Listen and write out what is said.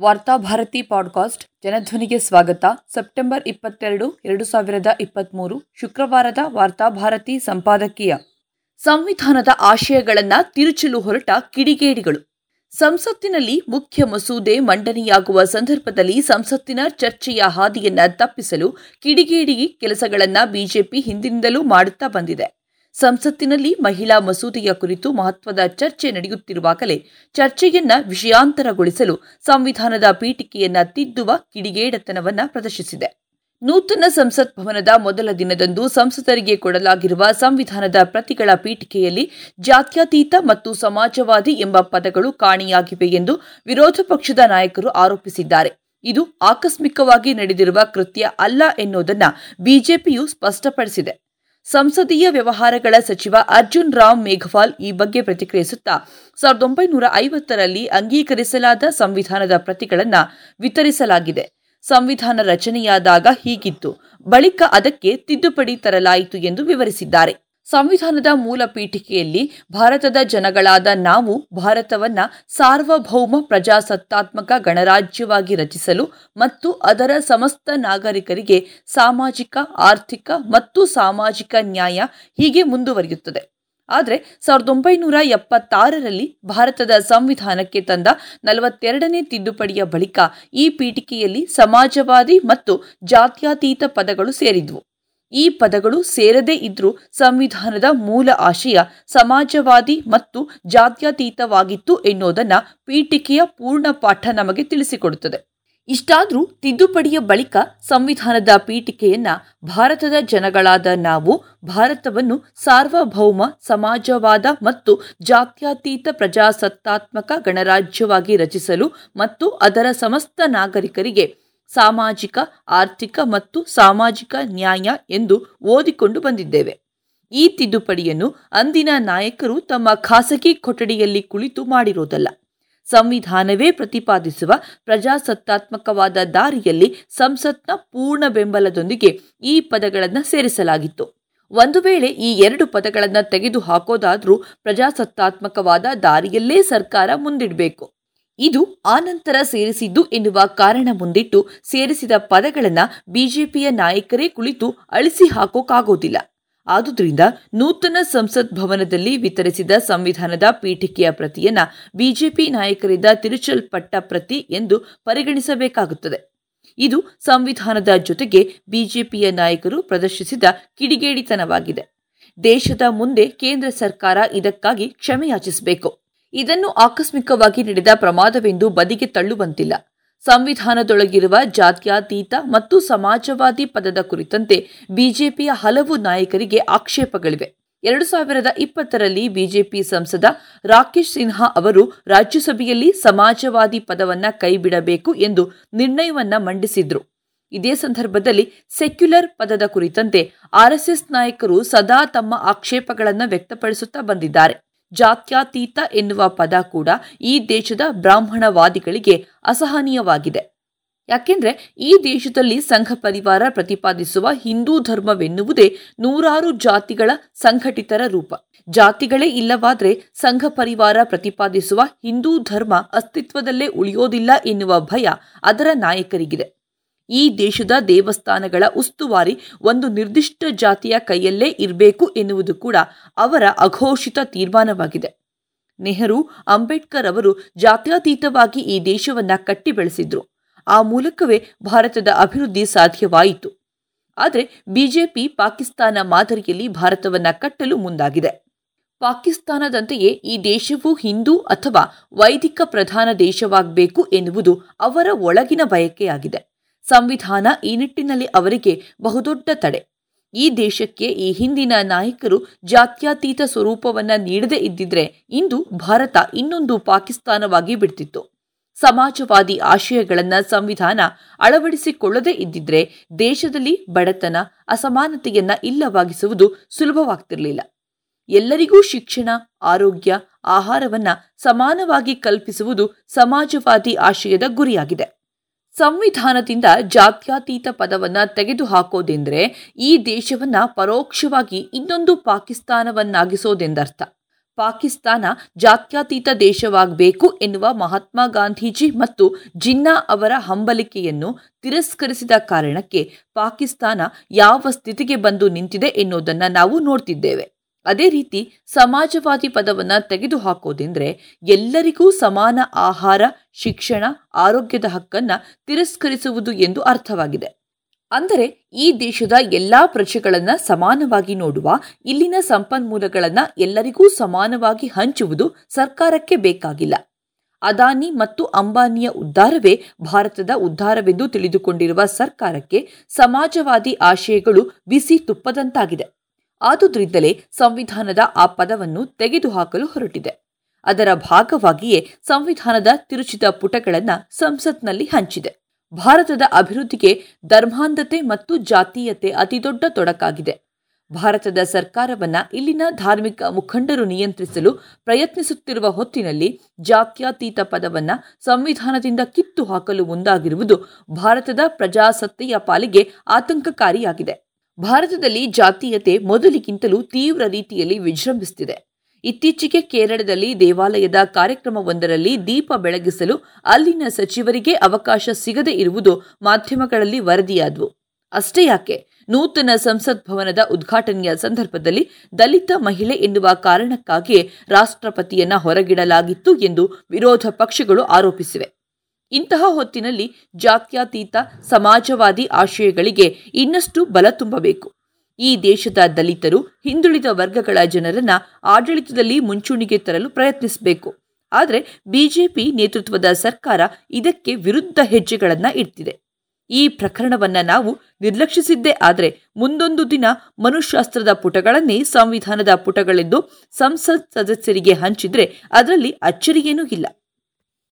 Varthabharati podcast ಜನಧ್ವನಿಗೆ ಸ್ವಾಗತ. September ಇಪ್ಪತ್ತೆರಡು, ಎರಡು ಸಾವಿರದ ಇಪ್ಪತ್ತ್ಮೂರು ಶುಕ್ರವಾರದ ವಾರ್ತಾಭಾರತಿ ಸಂಪಾದಕೀಯ. ಸಂವಿಧಾನದ ಆಶಯಗಳನ್ನು ತಿರುಚಲು ಹೊರಟ ಕಿಡಿಗೇಡಿಗಳು. ಸಂಸತ್ತಿನಲ್ಲಿ ಮುಖ್ಯ ಮಸೂದೆ ಮಂಡನೆಯಾಗುವ ಸಂದರ್ಭದಲ್ಲಿ ಸಂಸತ್ತಿನ ಚರ್ಚೆಯ ಹಾದಿಯನ್ನು ತಪ್ಪಿಸಲು ಕಿಡಿಗೇಡಿ ಕೆಲಸಗಳನ್ನು ಬಿಜೆಪಿ ಹಿಂದಿನಿಂದಲೂ ಮಾಡುತ್ತಾ ಬಂದಿದೆ. ಸಂಸತ್ತಿನಲ್ಲಿ ಮಹಿಳಾ ಮಸೂದೆಯ ಕುರಿತು ಮಹತ್ವದ ಚರ್ಚೆ ನಡೆಯುತ್ತಿರುವಾಗಲೇ ಚರ್ಚೆಯನ್ನ ವಿಷಯಾಂತರಗೊಳಿಸಲು ಸಂವಿಧಾನದ ಪೀಠಿಕೆಯನ್ನ ತಿದ್ದುವ ಕಿಡಿಗೇಡತನವನ್ನ ಪ್ರದರ್ಶಿಸಿದೆ. ನೂತನ ಸಂಸತ್ ಭವನದ ಮೊದಲ ದಿನದಂದು ಸಂಸದರಿಗೆ ಕೊಡಲಾಗಿರುವ ಸಂವಿಧಾನದ ಪ್ರತಿಗಳ ಪೀಠಿಕೆಯಲ್ಲಿ ಜಾತ್ಯತೀತ ಮತ್ತು ಸಮಾಜವಾದಿ ಎಂಬ ಪದಗಳು ಕಾಣಿಯಾಗಿವೆ ಎಂದು ವಿರೋಧ ಪಕ್ಷದ ನಾಯಕರು ಆರೋಪಿಸಿದ್ದಾರೆ. ಇದು ಆಕಸ್ಮಿಕವಾಗಿ ನಡೆದಿರುವ ಕೃತ್ಯ ಅಲ್ಲ ಎನ್ನುವುದನ್ನು ಬಿಜೆಪಿಯು ಸ್ಪಷ್ಟಪಡಿಸಿದೆ. ಸಂಸದೀಯ ವ್ಯವಹಾರಗಳ ಸಚಿವ ಅರ್ಜುನ್ ರಾಮ್ ಮೇಘವಾಲ್ ಈ ಬಗ್ಗೆ ಪ್ರತಿಕ್ರಿಯಿಸುತ್ತಾ, ಸಾವಿರದ ಒಂಬೈನೂರ ಐವತ್ತರಲ್ಲಿ ಅಂಗೀಕರಿಸಲಾದ ಸಂವಿಧಾನದ ಪ್ರತಿಗಳನ್ನು ವಿತರಿಸಲಾಗಿದೆ. ಸಂವಿಧಾನ ರಚನೆಯಾದಾಗ ಹೀಗಿತ್ತು, ಬಳಿಕ ಅದಕ್ಕೆ ತಿದ್ದುಪಡಿ ತರಲಾಯಿತು ಎಂದು ವಿವರಿಸಿದ್ದಾರೆ. ಸಂವಿಧಾನದ ಮೂಲ ಪೀಠಿಕೆಯಲ್ಲಿ ಭಾರತದ ಜನಗಳಾದ ನಾವು ಭಾರತವನ್ನ ಸಾರ್ವಭೌಮ ಪ್ರಜಾಸತ್ತಾತ್ಮಕ ಗಣರಾಜ್ಯವಾಗಿ ರಚಿಸಲು ಮತ್ತು ಅದರ ಸಮಸ್ತ ನಾಗರಿಕರಿಗೆ ಸಾಮಾಜಿಕ, ಆರ್ಥಿಕ ಮತ್ತು ಸಾಮಾಜಿಕ ನ್ಯಾಯ ಹೀಗೆ ಮುಂದುವರಿಯುತ್ತದೆ. ಆದರೆ ಸಾವಿರದ ಒಂಬೈನೂರ ಎಪ್ಪತ್ತಾರರಲ್ಲಿ ಭಾರತದ ಸಂವಿಧಾನಕ್ಕೆ ತಂದ ನಲವತ್ತೆರಡನೇ ತಿದ್ದುಪಡಿಯ ಬಳಿಕ ಈ ಪೀಠಿಕೆಯಲ್ಲಿ ಸಮಾಜವಾದಿ ಮತ್ತು ಜಾತ್ಯಾತೀತ ಪದಗಳು ಸೇರಿದ್ವು. ಈ ಪದಗಳು ಸೇರದೇ ಇದ್ರೂ ಸಂವಿಧಾನದ ಮೂಲ ಆಶಯ ಸಮಾಜವಾದಿ ಮತ್ತು ಜಾತ್ಯತೀತವಾಗಿತ್ತು ಎನ್ನುವುದನ್ನ ಪೀಠಿಕೆಯ ಪೂರ್ಣ ಪಾಠ ನಮಗೆ ತಿಳಿಸಿಕೊಡುತ್ತದೆ. ಇಷ್ಟಾದರೂ ತಿದ್ದುಪಡಿಯ ಬಳಿಕ ಸಂವಿಧಾನದ ಪೀಠಿಕೆಯನ್ನ ಭಾರತದ ಜನಗಳಾದ ನಾವು, ಭಾರತವನ್ನು ಸಾರ್ವಭೌಮ, ಸಮಾಜವಾದ ಮತ್ತು ಜಾತ್ಯತೀತ ಪ್ರಜಾಸತ್ತಾತ್ಮಕ ಗಣರಾಜ್ಯವಾಗಿ ರಚಿಸಲು ಮತ್ತು ಅದರ ಸಮಸ್ತ ನಾಗರಿಕರಿಗೆ ಸಾಮಾಜಿಕ, ಆರ್ಥಿಕ ಮತ್ತು ಸಾಮಾಜಿಕ ನ್ಯಾಯ ಎಂದು ಓದಿಕೊಂಡು ಬಂದಿದ್ದೇವೆ. ಈ ತಿದ್ದುಪಡಿಯನ್ನು ಅಂದಿನ ನಾಯಕರು ತಮ್ಮ ಖಾಸಗಿ ಕೊಠಡಿಯಲ್ಲಿ ಕುಳಿತು ಮಾಡಿರೋದಲ್ಲ. ಸಂವಿಧಾನವೇ ಪ್ರತಿಪಾದಿಸುವ ಪ್ರಜಾಸತ್ತಾತ್ಮಕವಾದ ದಾರಿಯಲ್ಲಿ ಸಂಸತ್ನ ಪೂರ್ಣ ಬೆಂಬಲದೊಂದಿಗೆ ಈ ಪದಗಳನ್ನು ಸೇರಿಸಲಾಗಿತ್ತು. ಒಂದು ವೇಳೆ ಈ ಎರಡು ಪದಗಳನ್ನು ತೆಗೆದು ಹಾಕೋದಾದರೂ ಪ್ರಜಾಸತ್ತಾತ್ಮಕವಾದ ದಾರಿಯಲ್ಲೇ ಸರ್ಕಾರ ಮುಂದಿಡಬೇಕು. ಇದು ಆನಂತರ ಸೇರಿಸಿದ್ದು ಎನ್ನುವ ಕಾರಣ ಮುಂದಿಟ್ಟು ಸೇರಿಸಿದ ಪದಗಳನ್ನು ಬಿಜೆಪಿಯ ನಾಯಕರೇ ಕುಳಿತು ಅಳಿಸಿ ಹಾಕೋಕ್ಕಾಗೋದಿಲ್ಲ ಆದುದರಿಂದ ನೂತನ ಸಂಸತ್ ಭವನದಲ್ಲಿ ವಿತರಿಸಿದ ಸಂವಿಧಾನದ ಪೀಠಿಕೆಯ ಪ್ರತಿಯನ್ನ ಬಿಜೆಪಿ ನಾಯಕರಿಂದ ತಿರುಚಲ್ಪಟ್ಟ ಪ್ರತಿ ಎಂದು ಪರಿಗಣಿಸಬೇಕಾಗುತ್ತದೆ. ಇದು ಸಂವಿಧಾನದ ಜೊತೆಗೆ ಬಿಜೆಪಿಯ ನಾಯಕರು ಪ್ರದರ್ಶಿಸಿದ ಕಿಡಿಗೇಡಿತನವಾಗಿದೆ. ದೇಶದ ಮುಂದೆ ಕೇಂದ್ರ ಸರ್ಕಾರ ಇದಕ್ಕಾಗಿ ಕ್ಷಮೆಯಾಚಿಸಬೇಕು. ಇದನ್ನು ಆಕಸ್ಮಿಕವಾಗಿ ನಡೆದ ಪ್ರಮಾದವೆಂದು ಬದಿಗೆ ತಳ್ಳುವಂತಿಲ್ಲ. ಸಂವಿಧಾನದೊಳಗಿರುವ ಜಾತ್ಯಾತೀತ ಮತ್ತು ಸಮಾಜವಾದಿ ಪದದ ಕುರಿತಂತೆ ಬಿಜೆಪಿಯ ಹಲವು ನಾಯಕರಿಗೆ ಆಕ್ಷೇಪಗಳಿವೆ. ಎರಡು ಸಾವಿರದ ಇಪ್ಪತ್ತರಲ್ಲಿ ಬಿಜೆಪಿ ಸಂಸದ ರಾಕೇಶ್ ಸಿನ್ಹಾ ಅವರು ರಾಜ್ಯಸಭೆಯಲ್ಲಿ ಸಮಾಜವಾದಿ ಪದವನ್ನ ಕೈಬಿಡಬೇಕು ಎಂದು ನಿರ್ಣಯವನ್ನ ಮಂಡಿಸಿದ್ರು. ಇದೇ ಸಂದರ್ಭದಲ್ಲಿ ಸೆಕ್ಯುಲರ್ ಪದದ ಕುರಿತಂತೆ ಆರ್ಎಸ್ಎಸ್ ನಾಯಕರು ಸದಾ ತಮ್ಮ ಆಕ್ಷೇಪಗಳನ್ನು ವ್ಯಕ್ತಪಡಿಸುತ್ತಾ ಬಂದಿದ್ದಾರೆ. ಜಾತ್ಯತೀತ ಎನ್ನುವ ಪದ ಕೂಡ ಈ ದೇಶದ ಬ್ರಾಹ್ಮಣವಾದಿಗಳಿಗೆ ಅಸಹನೀಯವಾಗಿದೆ. ಯಾಕೆಂದ್ರೆ ಈ ದೇಶದಲ್ಲಿ ಸಂಘ ಪರಿವಾರ ಪ್ರತಿಪಾದಿಸುವ ಹಿಂದೂ ಧರ್ಮವೆನ್ನುವುದೇ ನೂರಾರು ಜಾತಿಗಳ ಸಂಘಟಿತರ ರೂಪ. ಜಾತಿಗಳೇ ಇಲ್ಲವಾದ್ರೆ ಸಂಘ ಪರಿವಾರ ಪ್ರತಿಪಾದಿಸುವ ಹಿಂದೂ ಧರ್ಮ ಅಸ್ತಿತ್ವದಲ್ಲೇ ಉಳಿಯೋದಿಲ್ಲ ಎನ್ನುವ ಭಯ ಅದರ ನಾಯಕರಿಗಿದೆ. ಈ ದೇಶದ ದೇವಸ್ಥಾನಗಳ ಉಸ್ತುವಾರಿ ಒಂದು ನಿರ್ದಿಷ್ಟ ಜಾತಿಯ ಕೈಯಲ್ಲೇ ಇರಬೇಕು ಎನ್ನುವುದು ಕೂಡ ಅವರ ಅಘೋಷಿತ ತೀರ್ಮಾನವಾಗಿದೆ. ನೆಹರು, ಅಂಬೇಡ್ಕರ್ ಅವರು ಜಾತ್ಯತೀತವಾಗಿ ಈ ದೇಶವನ್ನ ಕಟ್ಟಿ ಬೆಳೆಸಿದ್ರು ಆ ಮೂಲಕವೇ ಭಾರತದ ಅಭಿವೃದ್ಧಿ ಸಾಧ್ಯವಾಯಿತು. ಆದರೆ ಬಿಜೆಪಿ ಪಾಕಿಸ್ತಾನ ಮಾದರಿಯಲ್ಲಿ ಭಾರತವನ್ನ ಕಟ್ಟಲು ಮುಂದಾಗಿದೆ. ಪಾಕಿಸ್ತಾನದಂತೆಯೇ ಈ ದೇಶವು ಹಿಂದೂ ಅಥವಾ ವೈದಿಕ ಪ್ರಧಾನ ದೇಶವಾಗಬೇಕು ಎನ್ನುವುದು ಅವರ ಒಳಗಿನ ಬಯಕೆಯಾಗಿದೆ. ಸಂವಿಧಾನ ಈ ನಿಟ್ಟಿನಲ್ಲಿ ಅವರಿಗೆ ಬಹುದೊಡ್ಡ ತಡೆ. ಈ ದೇಶಕ್ಕೆ ಈ ಹಿಂದಿನ ನಾಯಕರು ಜಾತ್ಯತೀತ ಸ್ವರೂಪವನ್ನ ನೀಡದೇ ಇದ್ದಿದ್ರೆ ಇಂದು ಭಾರತ ಇನ್ನೊಂದು ಪಾಕಿಸ್ತಾನವಾಗಿ ಬಿಡ್ತಿತ್ತು. ಸಮಾಜವಾದಿ ಆಶಯಗಳನ್ನ ಸಂವಿಧಾನ ಅಳವಡಿಸಿಕೊಳ್ಳದೇ ಇದ್ದಿದ್ರೆ ದೇಶದಲ್ಲಿ ಬಡತನ, ಅಸಮಾನತೆಯನ್ನ ಇಲ್ಲವಾಗಿಸುವುದು ಸುಲಭವಾಗ್ತಿರಲಿಲ್ಲ. ಎಲ್ಲರಿಗೂ ಶಿಕ್ಷಣ, ಆರೋಗ್ಯ, ಆಹಾರವನ್ನ ಸಮಾನವಾಗಿ ಕಲ್ಪಿಸುವುದು ಸಮಾಜವಾದಿ ಆಶಯದ ಗುರಿಯಾಗಿದೆ. ಸಂವಿಧಾನದಿಂದ ಜಾತ್ಯಾತೀತ ಪದವನ್ನು ತೆಗೆದುಹಾಕೋದೆಂದರೆ ಈ ದೇಶವನ್ನು ಪರೋಕ್ಷವಾಗಿ ಇನ್ನೊಂದು ಪಾಕಿಸ್ತಾನವನ್ನಾಗಿಸೋದೆಂದರ್ಥ. ಪಾಕಿಸ್ತಾನ ಜಾತ್ಯಾತೀತ ದೇಶವಾಗಬೇಕು ಎನ್ನುವ ಮಹಾತ್ಮ ಗಾಂಧೀಜಿ ಮತ್ತು ಜಿನ್ನಾ ಅವರ ಹಂಬಲಿಕೆಯನ್ನು ತಿರಸ್ಕರಿಸಿದ ಕಾರಣಕ್ಕೆ ಪಾಕಿಸ್ತಾನ ಯಾವ ಸ್ಥಿತಿಗೆ ಬಂದು ನಿಂತಿದೆ ಎನ್ನುವುದನ್ನು ನಾವು ನೋಡ್ತಿದ್ದೇವೆ. ಅದೇ ರೀತಿ ಸಮಾಜವಾದಿ ಪದವನ್ನು ತೆಗೆದುಹಾಕೋದೆಂದರೆ ಎಲ್ಲರಿಗೂ ಸಮಾನ ಆಹಾರ, ಶಿಕ್ಷಣ, ಆರೋಗ್ಯದ ಹಕ್ಕನ್ನು ತಿರಸ್ಕರಿಸುವುದು ಎಂದು ಅರ್ಥವಾಗಿದೆ. ಅಂದರೆ ಈ ದೇಶದ ಎಲ್ಲ ಪ್ರಜೆಗಳನ್ನು ಸಮಾನವಾಗಿ ನೋಡುವ, ಇಲ್ಲಿನ ಸಂಪನ್ಮೂಲಗಳನ್ನು ಎಲ್ಲರಿಗೂ ಸಮಾನವಾಗಿ ಹಂಚುವುದು ಸರ್ಕಾರಕ್ಕೆ ಬೇಕಾಗಿಲ್ಲ. ಅದಾನಿ ಮತ್ತು ಅಂಬಾನಿಯ ಉದ್ಧಾರವೇ ಭಾರತದ ಉದ್ಧಾರವೆಂದು ತಿಳಿದುಕೊಂಡಿರುವ ಸರ್ಕಾರಕ್ಕೆ ಸಮಾಜವಾದಿ ಆಶಯಗಳು ಬಿಸಿ ತುಪ್ಪದಂತಾಗಿದೆ. ಆದುದರಿಂದಲೇ ಸಂವಿಧಾನದ ಆ ಪದವನ್ನು ತೆಗೆದುಹಾಕಲು ಹೊರಟಿದೆ. ಅದರ ಭಾಗವಾಗಿಯೇ ಸಂವಿಧಾನದ ತಿರುಚಿದ ಪುಟಗಳನ್ನು ಸಂಸತ್ನಲ್ಲಿ ಹಂಚಿದೆ. ಭಾರತದ ಅಭಿವೃದ್ಧಿಗೆ ಧರ್ಮಾಂಧತೆ ಮತ್ತು ಜಾತೀಯತೆ ಅತಿದೊಡ್ಡ ತೊಡಕಾಗಿದೆ. ಭಾರತದ ಸರ್ಕಾರವನ್ನ ಇಲ್ಲಿನ ಧಾರ್ಮಿಕ ಮುಖಂಡರು ನಿಯಂತ್ರಿಸಲು ಪ್ರಯತ್ನಿಸುತ್ತಿರುವ ಹೊತ್ತಿನಲ್ಲಿ ಜಾತ್ಯತೀತ ಪದವನ್ನ ಸಂವಿಧಾನದಿಂದ ಕಿತ್ತು ಹಾಕಲು ಮುಂದಾಗಿರುವುದು ಭಾರತದ ಪ್ರಜಾಸತ್ತೆಯ ಪಾಲಿಗೆ ಆತಂಕಕಾರಿಯಾಗಿದೆ. ಭಾರತದಲ್ಲಿ ಜಾತೀಯತೆ ಮೊದಲಿಗಿಂತಲೂ ತೀವ್ರ ರೀತಿಯಲ್ಲಿ ವಿಜೃಂಭಿಸುತ್ತಿದೆ ಇತ್ತೀಚೆಗೆ ಕೇರಳದಲ್ಲಿ ದೇವಾಲಯದ ಕಾರ್ಯಕ್ರಮವೊಂದರಲ್ಲಿ ದೀಪ ಬೆಳಗಿಸಲು ಅಲ್ಲಿನ ಸಚಿವರಿಗೆ ಅವಕಾಶ ಸಿಗದೆ ಇರುವುದು ಮಾಧ್ಯಮಗಳಲ್ಲಿ ವರದಿಯಾದವು. ಅಷ್ಟೇ ಯಾಕೆ, ನೂತನ ಸಂಸತ್ ಭವನದ ಉದ್ಘಾಟನೆಯ ಸಂದರ್ಭದಲ್ಲಿ ದಲಿತ ಮಹಿಳೆ ಎನ್ನುವ ಕಾರಣಕ್ಕಾಗಿಯೇ ರಾಷ್ಟ್ರಪತಿಯನ್ನ ಹೊರಗಿಡಲಾಗಿತ್ತು ಎಂದು ವಿರೋಧ ಪಕ್ಷಗಳು ಆರೋಪಿಸಿವೆ. ಇಂತಹ ಹೊತ್ತಿನಲ್ಲಿ ಜಾತ್ಯತೀತ ಸಮಾಜವಾದಿ ಆಶಯಗಳಿಗೆ ಇನ್ನಷ್ಟು ಬಲ ತುಂಬಬೇಕು. ಈ ದೇಶದ ದಲಿತರು, ಹಿಂದುಳಿದ ವರ್ಗಗಳ ಜನರನ್ನ ಆಡಳಿತದಲ್ಲಿ ಮುಂಚೂಣಿಗೆ ತರಲು ಪ್ರಯತ್ನಿಸಬೇಕು. ಆದರೆ ಬಿಜೆಪಿ ನೇತೃತ್ವದ ಸರ್ಕಾರ ಇದಕ್ಕೆ ವಿರುದ್ಧ ಹೆಜ್ಜೆಗಳನ್ನು ಇಡ್ತಿದೆ. ಈ ಪ್ರಕರಣವನ್ನ ನಾವು ನಿರ್ಲಕ್ಷಿಸಿದ್ದೇ ಆದರೆ ಮುಂದೊಂದು ದಿನ ಮನುಶಾಸ್ತ್ರದ ಪುಟಗಳನ್ನೇ ಸಂವಿಧಾನದ ಪುಟಗಳೆಂದು ಸಂಸತ್ ಸದಸ್ಯರಿಗೆ ಹಂಚಿದ್ರೆ ಅದರಲ್ಲಿ ಅಚ್ಚರಿಯೇನೂ ಇಲ್ಲ.